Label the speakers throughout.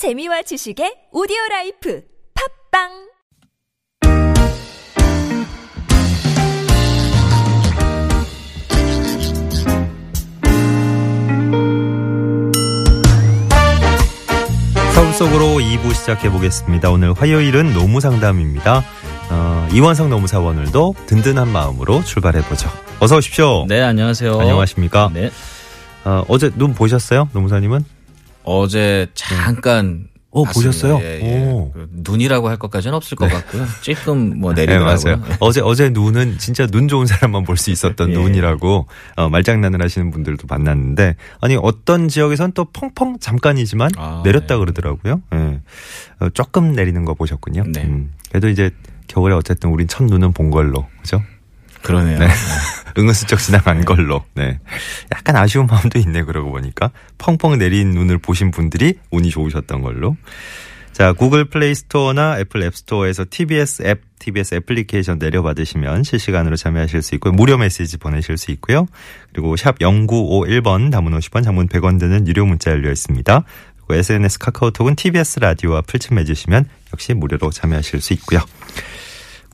Speaker 1: 재미와 지식의 오디오 라이프 팟빵
Speaker 2: 서울 속으로 2부 시작해 보겠습니다. 오늘 화요일은 노무 상담입니다. 어, 이원석 노무사 오늘도 든든한 마음으로 출발해 보죠. 어서 오십시오.
Speaker 3: 네, 안녕하세요.
Speaker 2: 안녕하십니까?
Speaker 3: 네.
Speaker 2: 어, 어제 눈 보셨어요, 노무사님은?
Speaker 3: 어제 잠깐
Speaker 2: 오,
Speaker 3: 봤습니다.
Speaker 2: 보셨어요?
Speaker 3: 예, 예.
Speaker 2: 오.
Speaker 3: 그 눈이라고 할 것까지는 없을 것 같고요. 조금 뭐
Speaker 2: 네,
Speaker 3: 내리더라고요.
Speaker 2: 맞아요. 어제, 어제 눈은 진짜 눈 좋은 사람만 볼 수 있었던
Speaker 3: 예.
Speaker 2: 눈이라고, 어, 말장난을 하시는 분들도 만났는데, 아니, 어떤 지역에선 또 펑펑 잠깐이지만
Speaker 3: 아,
Speaker 2: 내렸다
Speaker 3: 네.
Speaker 2: 그러더라고요. 예. 어, 조금 내리는 거 보셨군요.
Speaker 3: 네.
Speaker 2: 음, 그래도 이제 겨울에 어쨌든 우린 첫 눈은 본 걸로, 그죠?
Speaker 3: 그러네요.
Speaker 2: 네. 은근슬쩍 지나간 걸로. 네. 약간 아쉬운 마음도 있네, 그러고 보니까. 펑펑 내린 눈을 보신 분들이 운이 좋으셨던 걸로. 자, 구글 플레이 스토어나 애플 앱 스토어에서 TBS 앱, TBS 애플리케이션 내려받으시면 실시간으로 참여하실 수 있고요. 무료 메시지 보내실 수 있고요. 그리고 샵 0951번, 단문 50원, 장문 100원 드는 유료 문자 열려 있습니다. 그리고 SNS 카카오톡은 TBS 라디오와 플친 맺으시면 역시 무료로 참여하실 수 있고요.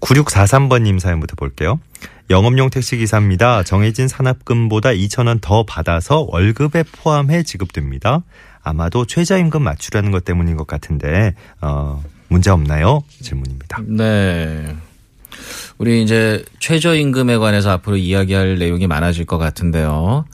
Speaker 2: 9643번님 사연부터 볼게요. 영업용 택시기사입니다. 정해진 산업금보다 2,000원 더 받아서 월급에 포함해 지급됩니다. 아마도 최저임금 맞추려는 것 때문인 것 같은데, 어, 문제 없나요? 질문입니다.
Speaker 3: 네. 우리 이제 최저임금에 관해서 앞으로 이야기할 내용이 많아질 것 같은데요.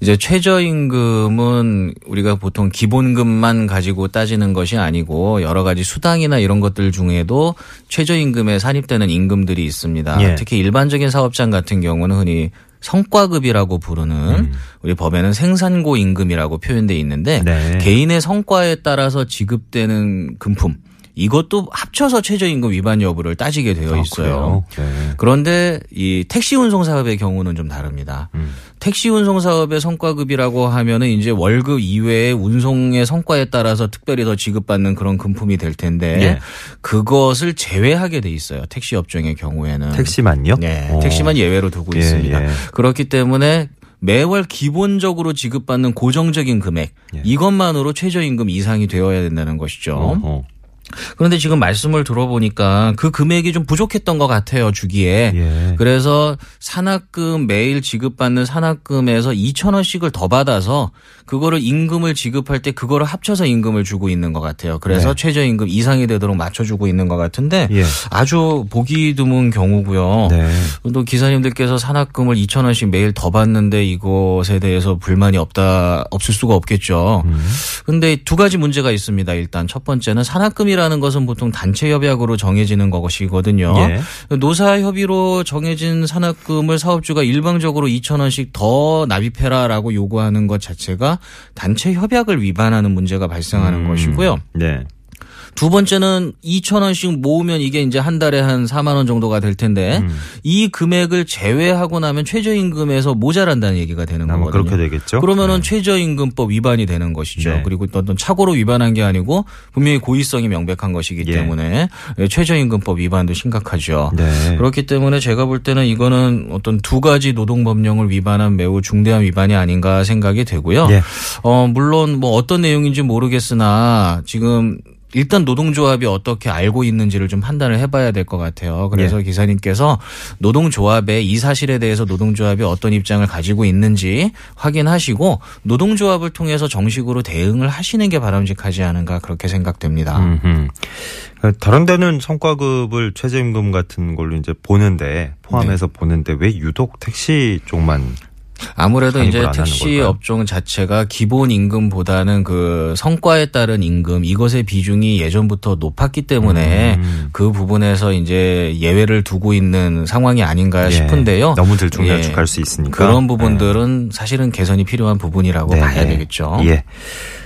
Speaker 3: 이제 최저임금은 우리가 보통 기본금만 가지고 따지는 것이 아니고 여러 가지 수당이나 이런 것들 중에도 최저임금에 산입되는 임금들이 있습니다.
Speaker 2: 예.
Speaker 3: 특히 일반적인 사업장 같은 경우는 흔히 성과급이라고 부르는
Speaker 2: 음.
Speaker 3: 우리 법에는 생산고 임금이라고 표현돼 있는데
Speaker 2: 네.
Speaker 3: 개인의 성과에 따라서 지급되는 금품 이것도 합쳐서 최저임금 위반 여부를 따지게 되어
Speaker 2: 아,
Speaker 3: 있어요.
Speaker 2: 그래요? 네.
Speaker 3: 그런데 이 택시 운송 사업의 경우는 좀 다릅니다.
Speaker 2: 음.
Speaker 3: 택시 운송 사업의 성과급이라고 하면은 이제 월급 이외에 운송의 성과에 따라서 특별히 더 지급받는 그런 금품이 될 텐데
Speaker 2: 예.
Speaker 3: 그것을 제외하게 돼 있어요. 택시 업종의 경우에는.
Speaker 2: 택시만요?
Speaker 3: 네.
Speaker 2: 오.
Speaker 3: 택시만 예외로 두고
Speaker 2: 예,
Speaker 3: 있습니다.
Speaker 2: 예.
Speaker 3: 그렇기 때문에 매월 기본적으로 지급받는 고정적인 금액
Speaker 2: 예.
Speaker 3: 이것만으로 최저임금 이상이 되어야 된다는 것이죠.
Speaker 2: 어허.
Speaker 3: 그런데 지금 말씀을 들어보니까 그 금액이 좀 부족했던 것 같아요 주기에.
Speaker 2: 예.
Speaker 3: 그래서 산학금 매일 지급받는 산학금에서 2천 원씩을 더 받아서 그거를 임금을 지급할 때 그거를 합쳐서 임금을 주고 있는 것 같아요. 그래서
Speaker 2: 네.
Speaker 3: 최저임금 이상이 되도록 맞춰주고 있는 것 같은데
Speaker 2: 예.
Speaker 3: 아주 보기 드문 경우고요.
Speaker 2: 네.
Speaker 3: 또 기사님들께서 산학금을 2천 원씩 매일 더 받는데 이것에 대해서 불만이 없다 없을 수가 없겠죠.
Speaker 2: 음.
Speaker 3: 근데 두 가지 문제가 있습니다. 일단 첫 번째는 산학금이라 는 것은 보통 단체 협약으로 정해지는 것이거든요.
Speaker 2: 예.
Speaker 3: 노사 협의로 정해진 산학금을 사업주가 일방적으로 2천 원씩 더 납입해라라고 요구하는 것 자체가 단체 협약을 위반하는 문제가 발생하는
Speaker 2: 음.
Speaker 3: 것이고요.
Speaker 2: 네.
Speaker 3: 두 번째는 2천 원씩 모으면 이게 이제 한 달에 한 4만 원 정도가 될 텐데
Speaker 2: 음.
Speaker 3: 이 금액을 제외하고 나면 최저임금에서 모자란다는 얘기가 되는 거거든요.
Speaker 2: 그렇게 되겠죠?
Speaker 3: 그러면은
Speaker 2: 네.
Speaker 3: 최저임금법 위반이 되는 것이죠.
Speaker 2: 네.
Speaker 3: 그리고 또 어떤 착오로 위반한 게 아니고 분명히 고의성이 명백한 것이기
Speaker 2: 예.
Speaker 3: 때문에 최저임금법 위반도 심각하죠.
Speaker 2: 네.
Speaker 3: 그렇기 때문에 제가 볼 때는 이거는 어떤 두 가지 노동법령을 위반한 매우 중대한 위반이 아닌가 생각이 되고요.
Speaker 2: 예.
Speaker 3: 어, 물론 뭐 어떤 내용인지 모르겠으나 지금 일단 노동조합이 어떻게 알고 있는지를 좀 판단을 해봐야 될 것 같아요. 그래서
Speaker 2: 예.
Speaker 3: 기사님께서 노동조합의 이 사실에 대해서 노동조합이 어떤 입장을 가지고 있는지 확인하시고 노동조합을 통해서 정식으로 대응을 하시는 게 바람직하지 않은가 그렇게 생각됩니다.
Speaker 2: 음흠. 그 다른 데는 성과급을 최저임금 같은 걸로 이제 보는데 포함해서
Speaker 3: 네.
Speaker 2: 보는데 왜 유독 택시 쪽만
Speaker 3: 아무래도 이제 택시? 업종 자체가 기본 임금보다는 그 성과에 따른 임금 이것의 비중이 예전부터 높았기 때문에
Speaker 2: 음.
Speaker 3: 그 부분에서 이제 예외를 두고 있는 상황이 아닌가
Speaker 2: 예,
Speaker 3: 싶은데요.
Speaker 2: 너무 들쭉날쭉할
Speaker 3: 예.
Speaker 2: 수 있으니까
Speaker 3: 그런 부분들은 사실은 개선이 필요한 부분이라고
Speaker 2: 네,
Speaker 3: 봐야
Speaker 2: 네.
Speaker 3: 되겠죠.
Speaker 2: 예.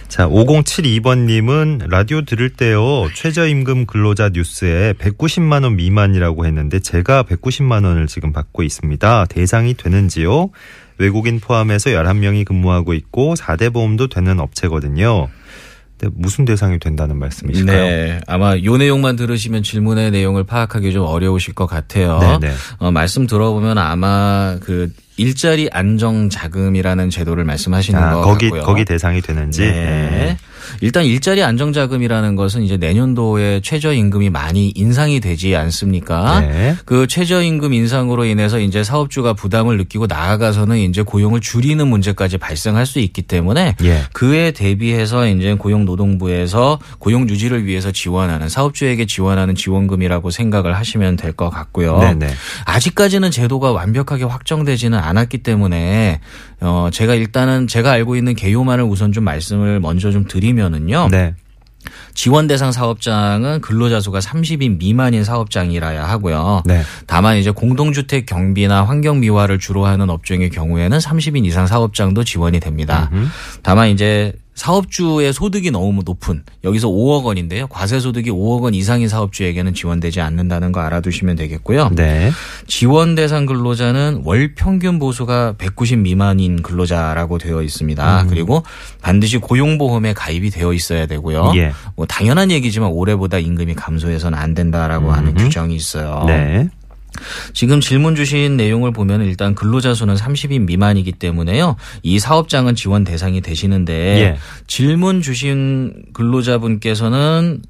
Speaker 2: 자, 5072번님은 라디오 들을 때요, 최저임금 근로자 뉴스에 190만 원 미만이라고 했는데 제가 190만 원을 지금 받고 있습니다. 대상이 되는지요? 외국인 포함해서 11명이 근무하고 있고 4대 보험도 되는 업체거든요. 근데 무슨 대상이 된다는 말씀이실까요?
Speaker 3: 네, 아마 요 내용만 들으시면 질문의 내용을 파악하기 좀 어려우실 것 같아요.
Speaker 2: 네, 네.
Speaker 3: 어, 말씀 들어보면 아마 그 일자리 안정 자금이라는 제도를 말씀하시는
Speaker 2: 아,
Speaker 3: 것
Speaker 2: 거기
Speaker 3: 같고요.
Speaker 2: 거기 대상이 되는지.
Speaker 3: 네. 일단 일자리 안정 자금이라는 것은 이제 내년도에 최저 임금이 많이 인상이 되지 않습니까?
Speaker 2: 네.
Speaker 3: 그 최저 임금 인상으로 인해서 이제 사업주가 부담을 느끼고 나아가서는 이제 고용을 줄이는 문제까지 발생할 수 있기 때문에
Speaker 2: 예.
Speaker 3: 그에 대비해서 이제 고용노동부에서 고용 유지를 위해서 지원하는 사업주에게 지원하는 지원금이라고 생각을 하시면 될 것 같고요.
Speaker 2: 네네.
Speaker 3: 아직까지는 제도가 완벽하게 확정되지는 않았기 때문에 어 제가 일단은 제가 알고 있는 개요만을 우선 좀 말씀을 먼저 좀 드리면은요.
Speaker 2: 네.
Speaker 3: 지원 대상 사업장은 근로자 수가 30인 미만인 사업장이라야 하고요.
Speaker 2: 네.
Speaker 3: 다만 이제 공동주택 경비나 환경 미화를 주로 하는 업종의 경우에는 30인 이상 사업장도 지원이 됩니다. 다만 이제 사업주의 소득이 너무 높은 여기서 5억 원인데요. 과세 소득이 5억 원 이상인 사업주에게는 지원되지 않는다는 거 알아두시면 되겠고요.
Speaker 2: 네.
Speaker 3: 지원 대상 근로자는 월 평균 보수가 190 미만인 근로자라고 되어 있습니다.
Speaker 2: 음.
Speaker 3: 그리고 반드시 고용보험에 가입이 되어 있어야 되고요.
Speaker 2: 예.
Speaker 3: 뭐 당연한 얘기지만 올해보다 임금이 감소해서는 안 된다라고 하는 규정이 있어요.
Speaker 2: 네.
Speaker 3: 지금 질문 주신 내용을 보면 일단 근로자 수는 30인 미만이기 때문에요. 이 사업장은 지원 대상이 되시는데
Speaker 2: 예.
Speaker 3: 질문 주신 근로자분께서는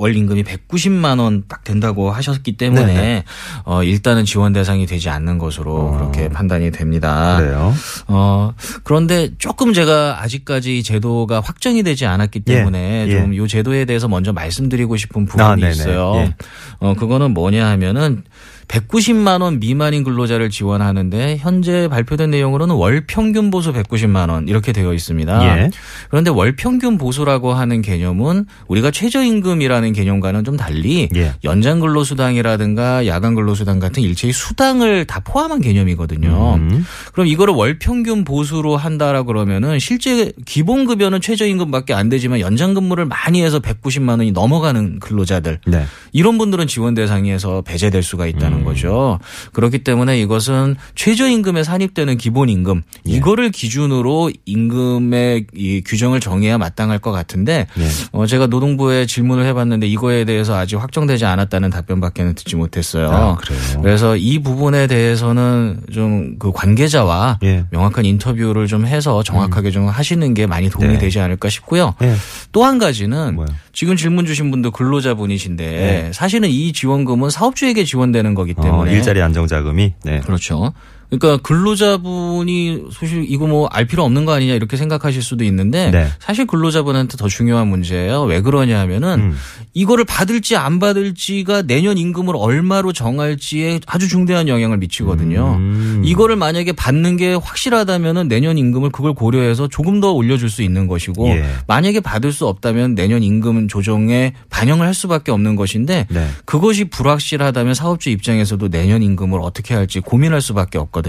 Speaker 3: 월 임금이 190만 원 딱 된다고 하셨기 때문에
Speaker 2: 네네.
Speaker 3: 어 일단은 지원 대상이 되지 않는 것으로 그렇게 판단이 됩니다.
Speaker 2: 그래요.
Speaker 3: 어 그런데 조금 제가 아직까지 이 제도가 확정이 되지 않았기
Speaker 2: 예,
Speaker 3: 때문에
Speaker 2: 예.
Speaker 3: 좀이 제도에 대해서 먼저 말씀드리고 싶은 부분이
Speaker 2: 아.
Speaker 3: 있어요.
Speaker 2: 예.
Speaker 3: 어 그거는 뭐냐 하면은 190만 원 미만인 근로자를 지원하는데 현재 발표된 내용으로는 월 평균 보수 190만 원 이렇게 되어 있습니다.
Speaker 2: 예.
Speaker 3: 그런데 월 평균 보수라고 하는 개념은 우리가 최저임금이라는 개념과는 좀 달리
Speaker 2: 예.
Speaker 3: 연장 근로수당이라든가 야간 근로수당 같은 일체의 수당을 다 포함한 개념이거든요.
Speaker 2: 음.
Speaker 3: 그럼 이거를 월 평균 보수로 한다라 그러면은 실제 기본 급여는 최저임금밖에 안 되지만 연장 근무를 많이 해서 190만 원이 넘어가는 근로자들
Speaker 2: 네.
Speaker 3: 이런 분들은 지원 대상에서 배제될 수가 있다는 거죠. 그렇기 때문에 이것은 최저임금에 산입되는 기본임금 이거를 기준으로 임금의 이 규정을 정해야 마땅할 것 같은데
Speaker 2: 예.
Speaker 3: 어 제가 노동부에 질문을 해봤는데 이거에 대해서 아직 확정되지 않았다는 답변밖에는 듣지 못했어요.
Speaker 2: 아, 그래요.
Speaker 3: 그래서 이 부분에 대해서는 좀 그 관계자와
Speaker 2: 예.
Speaker 3: 명확한 인터뷰를 좀 해서 정확하게 좀 하시는 게 많이 도움이
Speaker 2: 네.
Speaker 3: 되지 않을까 싶고요.
Speaker 2: 예.
Speaker 3: 또한 가지는
Speaker 2: 뭐요?
Speaker 3: 지금 질문 주신 분도 근로자분이신데 사실은 이 지원금은 사업주에게 지원되는 거기
Speaker 2: 어,
Speaker 3: 때문에
Speaker 2: 일자리 안정 자금이 네.
Speaker 3: 그렇죠. 그러니까 근로자분이 사실 이거 뭐 알 필요 없는 거 아니냐 이렇게 생각하실 수도 있는데
Speaker 2: 네.
Speaker 3: 사실 근로자분한테 더 중요한 문제예요. 왜 그러냐 하면은
Speaker 2: 음.
Speaker 3: 이거를 받을지 안 받을지가 내년 임금을 얼마로 정할지에 아주 중대한 영향을 미치거든요.
Speaker 2: 음.
Speaker 3: 이거를 만약에 받는 게 확실하다면은 내년 임금을 그걸 고려해서 조금 더 올려줄 수 있는 것이고
Speaker 2: 예.
Speaker 3: 만약에 받을 수 없다면 내년 임금 조정에 반영을 할 수밖에 없는 것인데
Speaker 2: 네.
Speaker 3: 그것이 불확실하다면 사업주 입장에서도 내년 임금을 어떻게 할지 고민할 수밖에 없거든요.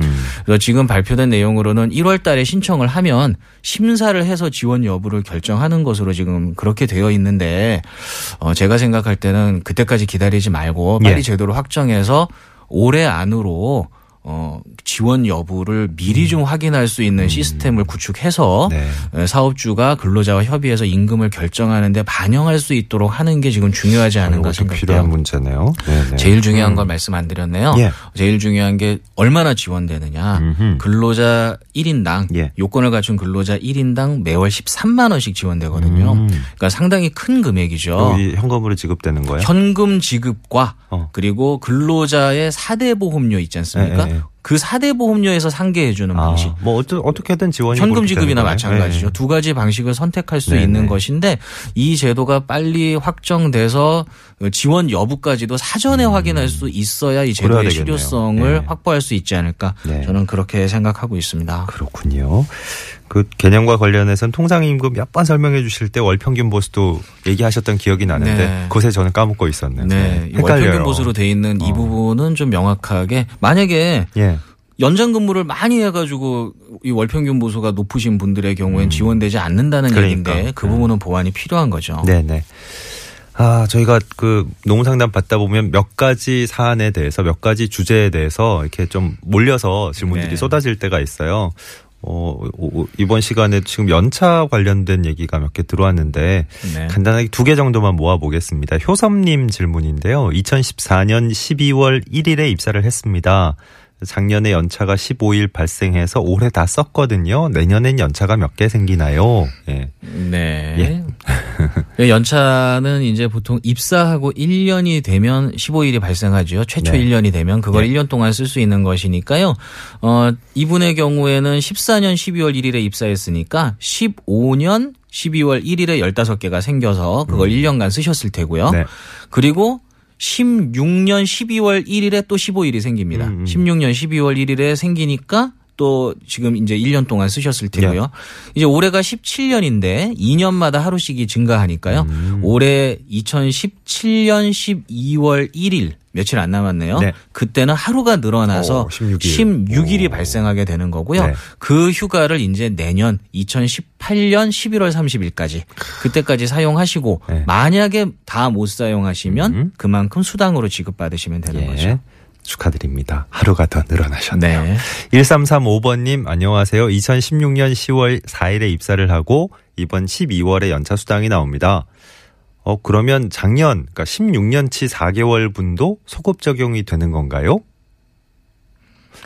Speaker 2: 음.
Speaker 3: 그래서 지금 발표된 내용으로는 1월 달에 신청을 하면 심사를 해서 지원 여부를 결정하는 것으로 지금 그렇게 되어 있는데 어 제가 생각할 때는 그때까지 기다리지 말고 빨리
Speaker 2: 예.
Speaker 3: 제도를 확정해서 올해 안으로 어 지원 여부를 미리 좀 확인할 수 있는 시스템을 구축해서
Speaker 2: 네.
Speaker 3: 에, 사업주가 근로자와 협의해서 임금을 결정하는데 반영할 수 있도록 하는 게 지금 중요하지 않은가
Speaker 2: 이것도 필요한
Speaker 3: 생각돼요.
Speaker 2: 문제네요. 네, 네.
Speaker 3: 제일 중요한 걸 말씀 안 드렸네요.
Speaker 2: 예.
Speaker 3: 제일 중요한 게 얼마나 지원되느냐.
Speaker 2: 음흠.
Speaker 3: 근로자 1인당
Speaker 2: 예.
Speaker 3: 요건을 갖춘 근로자 1인당 매월 13만 원씩 지원되거든요.
Speaker 2: 음.
Speaker 3: 그러니까 상당히 큰 금액이죠.
Speaker 2: 현금으로 지급되는 거예요?
Speaker 3: 현금 지급과
Speaker 2: 어.
Speaker 3: 그리고 근로자의 4대 보험료 있지 않습니까?
Speaker 2: 예, 예.
Speaker 3: 그 4대 보험료에서 상계해 주는
Speaker 2: 아,
Speaker 3: 방식.
Speaker 2: 뭐 어떠, 어떻게든 지원이
Speaker 3: 현금 지급이나? 마찬가지죠.
Speaker 2: 네.
Speaker 3: 두 가지 방식을 선택할 수
Speaker 2: 네,
Speaker 3: 있는
Speaker 2: 네.
Speaker 3: 것인데 이 제도가 빨리 확정돼서 지원 여부까지도 사전에 확인할 수 있어야 이
Speaker 2: 음.
Speaker 3: 제도의. 실효성을
Speaker 2: 네.
Speaker 3: 확보할 수 있지 않을까
Speaker 2: 네.
Speaker 3: 저는 그렇게 생각하고 있습니다.
Speaker 2: 그렇군요. 그 개념과 관련해서는 통상임금 몇 번 설명해 주실 때 월평균 보수도 얘기하셨던 기억이 나는데
Speaker 3: 네.
Speaker 2: 그것에 저는 까먹고 있었네요.
Speaker 3: 네, 이
Speaker 2: 헷갈려요.
Speaker 3: 월평균 보수로 돼 있는 이
Speaker 2: 어.
Speaker 3: 부분은 좀 명확하게 만약에
Speaker 2: 예.
Speaker 3: 연장 근무를 많이 해가지고 이 월평균 보수가 높으신 분들의 경우엔 지원되지 않는다는
Speaker 2: 음. 그러니까.
Speaker 3: 얘기인데 그 부분은 보완이 필요한 거죠.
Speaker 2: 네네. 아, 저희가 그 농무 상담 받다 보면 몇 가지 사안에 대해서 몇 가지 주제에 대해서 이렇게 좀 몰려서 질문들이
Speaker 3: 네.
Speaker 2: 쏟아질 때가 있어요. 어, 이번 시간에 지금 연차 관련된 얘기가 몇 개 들어왔는데
Speaker 3: 네.
Speaker 2: 간단하게 두 개 정도만 모아보겠습니다. 효섭님 질문인데요. 2014년 12월 1일에 입사를 했습니다. 작년에 연차가 15일 발생해서 올해 다 썼거든요. 내년엔 연차가 몇 개 생기나요? 예.
Speaker 3: 네. 그 연차는 이제 보통 입사하고 1년이 되면 15일이 발생하죠. 최초
Speaker 2: 네.
Speaker 3: 1년이 되면 그걸
Speaker 2: 네.
Speaker 3: 1년 동안 쓸 수 있는 것이니까요. 어, 이분의 경우에는 14년 12월 1일에 입사했으니까 15년 12월 1일에 15개가 생겨서 그걸 1년간 쓰셨을 테고요.
Speaker 2: 음. 네.
Speaker 3: 그리고 16년 12월 1일에 또 15일이 생깁니다.
Speaker 2: 음, 음.
Speaker 3: 16년 12월 1일에 생기니까 또 지금 이제 1년 동안 쓰셨을 테고요.
Speaker 2: 네.
Speaker 3: 이제 올해가 17년인데 2년마다 하루씩이 증가하니까요.
Speaker 2: 음.
Speaker 3: 올해 2017년 12월 1일 며칠 안 남았네요.
Speaker 2: 네.
Speaker 3: 그때는 하루가 늘어나서
Speaker 2: 오, 16일.
Speaker 3: 16일. 이
Speaker 2: 오.
Speaker 3: 발생하게 되는 거고요.
Speaker 2: 네.
Speaker 3: 그 휴가를 이제 내년 2018년 11월 30일까지 그때까지 사용하시고
Speaker 2: 네.
Speaker 3: 만약에 다 못 사용하시면
Speaker 2: 음.
Speaker 3: 그만큼 수당으로 지급받으시면 되는
Speaker 2: 예.
Speaker 3: 거죠.
Speaker 2: 축하드립니다. 하루가 더 늘어나셨네요.
Speaker 3: 네.
Speaker 2: 1335번님, 안녕하세요. 2016년 10월 4일에 입사를 하고 이번 12월에 연차 수당이 나옵니다. 어, 그러면 작년, 그러니까 16년치 4개월 분도 소급 적용이 되는 건가요?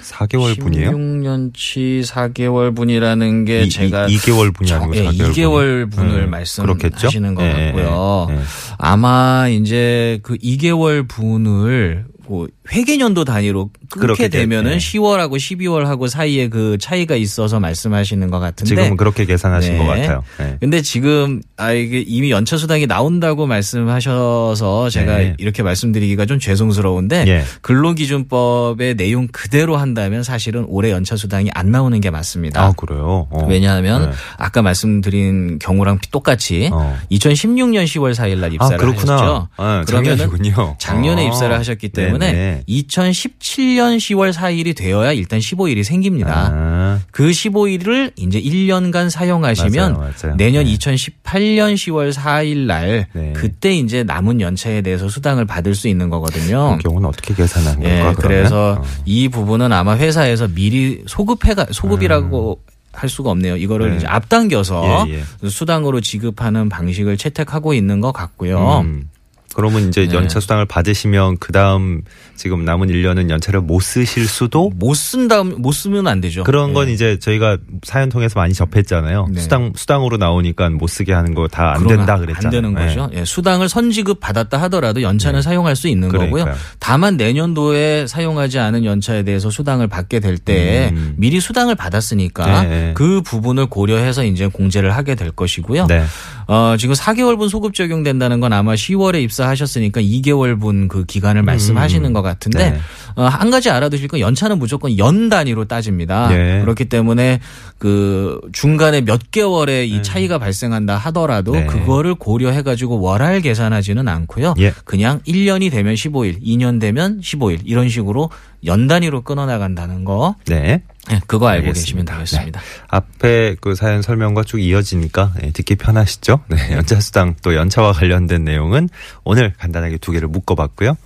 Speaker 2: 4개월 분이에요?
Speaker 3: 16년치 4개월 분이라는 게
Speaker 2: 이-
Speaker 3: 제가
Speaker 2: 이, 2개월 분이 아니고
Speaker 3: 예,
Speaker 2: 4개월
Speaker 3: 2개월
Speaker 2: 분이?
Speaker 3: 분을
Speaker 2: 음,
Speaker 3: 말씀하시는 것
Speaker 2: 예,
Speaker 3: 같고요.
Speaker 2: 예, 예.
Speaker 3: 아마 이제 그 2개월 분을 뭐 회계년도 단위로 끊게 되면은
Speaker 2: 예.
Speaker 3: 10월하고 12월하고 사이에 그 차이가 있어서 말씀하시는 것 같은데
Speaker 2: 지금은 그렇게 계산하신
Speaker 3: 네.
Speaker 2: 것 같아요. 네.
Speaker 3: 근데 지금 아 이게 이미 연차 수당이 나온다고 말씀하셔서 제가
Speaker 2: 네.
Speaker 3: 이렇게 말씀드리기가 좀 죄송스러운데
Speaker 2: 예.
Speaker 3: 근로기준법의 내용 그대로 한다면 사실은 올해 연차 수당이 안 나오는 게 맞습니다.
Speaker 2: 아, 그래요? 어.
Speaker 3: 왜냐하면
Speaker 2: 네.
Speaker 3: 아까 말씀드린 경우랑 똑같이
Speaker 2: 어.
Speaker 3: 2016년 10월 4일 날
Speaker 2: 아,
Speaker 3: 입사를
Speaker 2: 그렇구나.
Speaker 3: 하셨죠.
Speaker 2: 아, 작년이군요.
Speaker 3: 작년에
Speaker 2: 어.
Speaker 3: 입사를 하셨기 때문에
Speaker 2: 네네.
Speaker 3: 2017년 10월 4일이 되어야 일단 15일이 생깁니다.
Speaker 2: 아,
Speaker 3: 그 15일을 이제 1년간 사용하시면
Speaker 2: 맞아요, 맞아요.
Speaker 3: 내년
Speaker 2: 네.
Speaker 3: 2018년 10월 4일 날
Speaker 2: 네.
Speaker 3: 그때 이제 남은 연차에 대해서 수당을 받을 수 있는 거거든요.
Speaker 2: 그 경우는 어떻게 계산하는
Speaker 3: 예,
Speaker 2: 건가, 그러면?
Speaker 3: 그래서
Speaker 2: 어.
Speaker 3: 이 부분은 아마 회사에서 미리 소급해가 소급이라고 할 수가 없네요. 이거를
Speaker 2: 음. 네.
Speaker 3: 이제 앞당겨서
Speaker 2: 예,
Speaker 3: 수당으로 지급하는 방식을 채택하고 있는 것 같고요.
Speaker 2: 음. 그러면 이제
Speaker 3: 네.
Speaker 2: 연차 수당을 받으시면 그 다음 지금 남은 1년은 연차를 못 쓰실 수도
Speaker 3: 못 쓴다 못 쓰면 안 되죠.
Speaker 2: 그런 건
Speaker 3: 예.
Speaker 2: 이제 저희가 사연 통해서 많이 접했잖아요.
Speaker 3: 네.
Speaker 2: 수당 수당으로 나오니까 못 쓰게 하는 거 다 안 된다 그랬잖아요.
Speaker 3: 안 되는
Speaker 2: 네.
Speaker 3: 거죠. 예, 수당을 선지급 받았다 하더라도 연차는 사용할 수 있는 거고요.
Speaker 2: 그러니까요.
Speaker 3: 다만 내년도에 사용하지 않은 연차에 대해서 수당을 받게 될때
Speaker 2: 음.
Speaker 3: 미리 수당을 받았으니까
Speaker 2: 네.
Speaker 3: 그 부분을 고려해서 이제 공제를 하게 될 것이고요.
Speaker 2: 네.
Speaker 3: 어, 지금 4개월분 소급 적용된다는 건 아마 10월에 입사 하셨으니까 2개월분 그 기간을 말씀하시는 것 같은데
Speaker 2: 네.
Speaker 3: 어, 한 가지 알아두실 건 연차는 무조건 연 단위로 따집니다.
Speaker 2: 네.
Speaker 3: 그렇기 때문에 그 중간에 몇 개월의 이 차이가 발생한다 하더라도
Speaker 2: 네.
Speaker 3: 그거를 고려해 가지고 월할 계산하지는 않고요.
Speaker 2: 예.
Speaker 3: 그냥 1년이 되면 15일, 2년 되면 15일 이런 식으로 연 단위로 끊어 나간다는 거
Speaker 2: 네.
Speaker 3: 예, 그거 알고
Speaker 2: 알겠습니다.
Speaker 3: 계시면 되겠습니다.
Speaker 2: 앞에 그 사연 설명과 쭉 이어지니까 예, 듣기 편하시죠? 네, 연차 수당 또 연차와 관련된 내용은 오늘 간단하게 두 개를 묶어봤고요.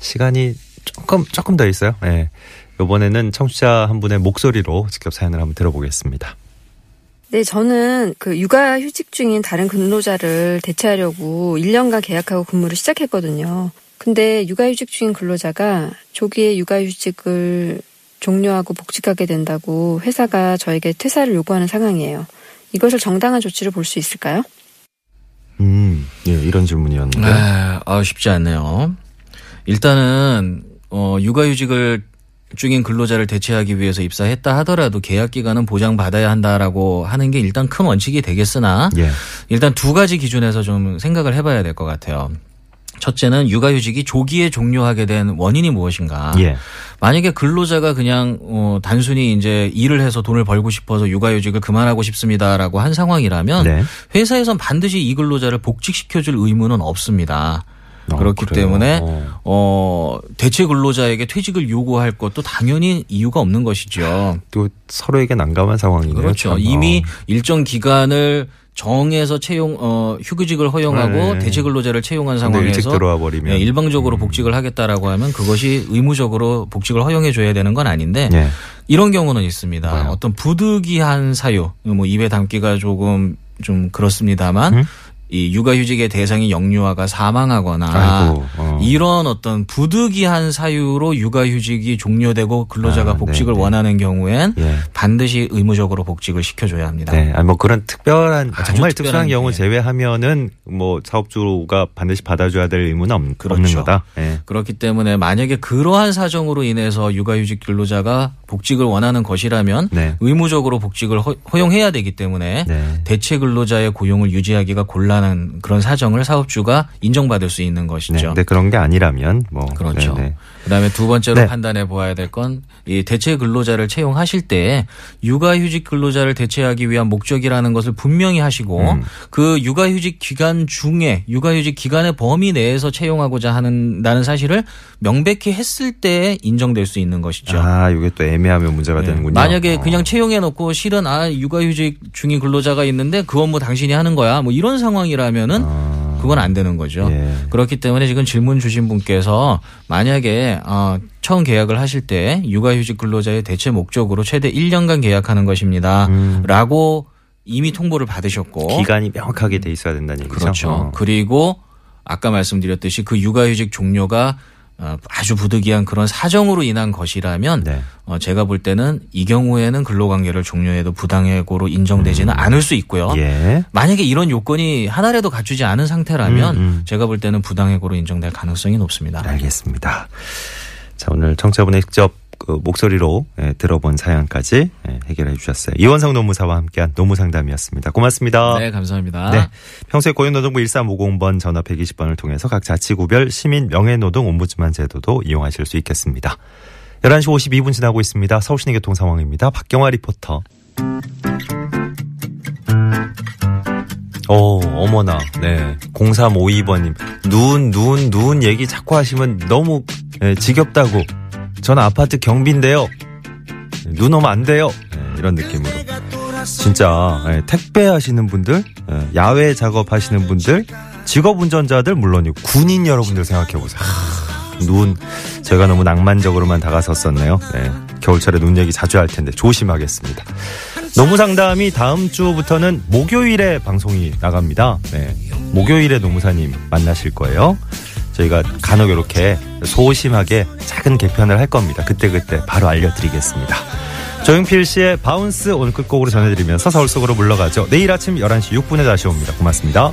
Speaker 2: 시간이 조금 조금 더 있어요. 예. 이번에는 청취자 한 분의 목소리로 직접 사연을 한번 들어보겠습니다.
Speaker 4: 네, 저는 그 육아 휴직 중인 다른 근로자를 대체하려고 1년간 계약하고 근무를 시작했거든요. 근데 육아 휴직 중인 근로자가 조기에 육아 휴직을 종료하고 복직하게 된다고 회사가 저에게 퇴사를 요구하는 상황이에요. 이것을 정당한 조치를 볼수 있을까요?
Speaker 2: 음, 예, 이런 질문이었는데.
Speaker 3: 아, 아, 쉽지 않네요. 일단은 어, 육아휴직을 중인 근로자를 대체하기 위해서 입사했다 하더라도 계약 기간은 보장받아야 한다라고 하는 게 일단 큰 원칙이 되겠으나
Speaker 2: 예.
Speaker 3: 일단 두 가지 기준에서 좀 생각을 해봐야 될 것 같아요. 첫째는 육아휴직이 조기에 종료하게 된 원인이 무엇인가.
Speaker 2: 예.
Speaker 3: 만약에 근로자가 그냥 어 단순히 이제 일을 해서 돈을 벌고 싶어서 육아휴직을 그만하고 싶습니다라고 한 상황이라면
Speaker 2: 네.
Speaker 3: 회사에선 반드시 이 근로자를 복직시켜줄 의무는 없습니다.
Speaker 2: 어,
Speaker 3: 그렇기
Speaker 2: 그래요?
Speaker 3: 때문에
Speaker 2: 어.
Speaker 3: 어 대체 근로자에게 퇴직을 요구할 것도 당연히 이유가 없는 것이죠.
Speaker 2: 또 서로에게 난감한 상황이네요.
Speaker 3: 그렇죠.
Speaker 2: 참.
Speaker 3: 이미
Speaker 2: 어.
Speaker 3: 일정 기간을 정해서 채용 어 휴직을 허용하고
Speaker 2: 네.
Speaker 3: 대체 근로자를 채용한 상황에서 예, 일방적으로 복직을 하겠다라고 하면 그것이 의무적으로 복직을 허용해 줘야 되는 건 아닌데
Speaker 2: 예.
Speaker 3: 이런 경우는 있습니다.
Speaker 2: 뭐요?
Speaker 3: 어떤 부득이한 사유, 뭐 입에 담기가 조금 좀 그렇습니다만
Speaker 2: 음?
Speaker 3: 이 육아휴직의 대상이 영유아가 사망하거나
Speaker 2: 아이고, 어.
Speaker 3: 이런 어떤 부득이한 사유로 육아휴직이 종료되고 근로자가
Speaker 2: 아,
Speaker 3: 복직을
Speaker 2: 네, 네.
Speaker 3: 원하는 경우엔
Speaker 2: 예.
Speaker 3: 반드시 의무적으로 복직을 시켜줘야 합니다.
Speaker 2: 네, 아니 뭐 그런 특별한
Speaker 3: 아주
Speaker 2: 정말 특별한 경우
Speaker 3: 게.
Speaker 2: 제외하면은 뭐 사업주가 반드시 받아줘야 될 의무는 없,
Speaker 3: 그렇죠.
Speaker 2: 없는 거다. 예.
Speaker 3: 그렇기 때문에 만약에 그러한 사정으로 인해서 육아휴직 근로자가 복직을 원하는 것이라면
Speaker 2: 네.
Speaker 3: 의무적으로 복직을 허, 용해야 되기 때문에
Speaker 2: 네.
Speaker 3: 대체 근로자의 고용을 유지하기가 곤란한 그런 사정을 사업주가 인정받을 수 있는
Speaker 2: 네.
Speaker 3: 것이죠.
Speaker 2: 근데 그런 게 아니라면 뭐
Speaker 3: 그렇죠.
Speaker 2: 네, 네.
Speaker 3: 그다음에 두 번째로
Speaker 2: 네.
Speaker 3: 판단해 보아야 될 건 이 대체 근로자를 채용하실 때 육아휴직 근로자를 대체하기 위한 목적이라는 것을 분명히 하시고
Speaker 2: 음.
Speaker 3: 그 육아휴직 기간 중에 육아휴직 기간의 범위 내에서 채용하고자 하는다는 사실을 명백히 했을 때 인정될 수 있는 것이죠.
Speaker 2: 아, 이게 또 애매하면 문제가
Speaker 3: 네.
Speaker 2: 되는군요.
Speaker 3: 만약에
Speaker 2: 어.
Speaker 3: 그냥 채용해 놓고 실은 아 육아휴직 중인 근로자가 있는데 그 업무 당신이 하는 거야. 뭐 이런 상황이라면은
Speaker 2: 아,
Speaker 3: 그건 안 되는 거죠.
Speaker 2: 예.
Speaker 3: 그렇기 때문에 지금 질문 주신 분께서 만약에 어, 처음 계약을 하실 때 육아휴직 근로자의 대체 목적으로 최대 1년간 계약하는 것입니다.
Speaker 2: 음.
Speaker 3: 라고 이미 통보를 받으셨고
Speaker 2: 기간이 명확하게 돼 있어야 된다는 얘기죠.
Speaker 3: 그렇죠.
Speaker 2: 어.
Speaker 3: 그리고 아까 말씀드렸듯이 그 육아휴직 종료가 어, 아주 부득이한 그런 사정으로 인한 것이라면
Speaker 2: 네.
Speaker 3: 어, 제가 볼 때는 이 경우에는 근로관계를 종료해도 부당해고로 인정되지는 않을 수 있고요.
Speaker 2: 음. 예.
Speaker 3: 만약에 이런 요건이 하나라도 갖추지 않은 상태라면
Speaker 2: 음, 음.
Speaker 3: 제가 볼 때는 부당해고로 인정될 가능성이 높습니다.
Speaker 2: 알겠습니다. 자, 오늘 청취자분의 직접 그 목소리로 예, 들어본 사연까지 예, 해결해 주셨어요. 이원성 노무사와 함께한 노무상담이었습니다. 고맙습니다.
Speaker 3: 네, 감사합니다.
Speaker 2: 네. 평소에 고용노동부 1350번 전화 120번을 통해서 각 자치구별 시민 명예노동 옴부ds만 제도도 이용하실 수 있겠습니다. 11시 52분 지나고 있습니다. 서울시내 교통 상황입니다. 박경화 리포터. 오, 어머나. 네. 0352번님. 눈, 눈, 눈 얘기 자꾸 하시면 너무 예, 지겹다고. 저는 아파트 경비인데요. 눈 오면 안 돼요. 예, 이런 느낌으로. 진짜 예, 택배 하시는 분들, 예, 야외 작업 하시는 분들, 직업 운전자들 물론이고 군인 여러분들 생각해 보세요. 눈 제가 너무 낭만적으로만 다가섰었네요. 네, 겨울철에 눈 얘기 자주 할 텐데 조심하겠습니다. 노무 상담이 다음 주부터는 목요일에 방송이 나갑니다. 네, 목요일에 노무사님 만나실 거예요. 저희가 간혹 이렇게 소심하게 작은 개편을 할 겁니다. 그때 그때 바로 알려드리겠습니다. 조용필 씨의 바운스 오늘 끝곡으로 전해드리면서 서울 속으로 물러가죠. 내일 아침 11시 6분에 다시 옵니다. 고맙습니다.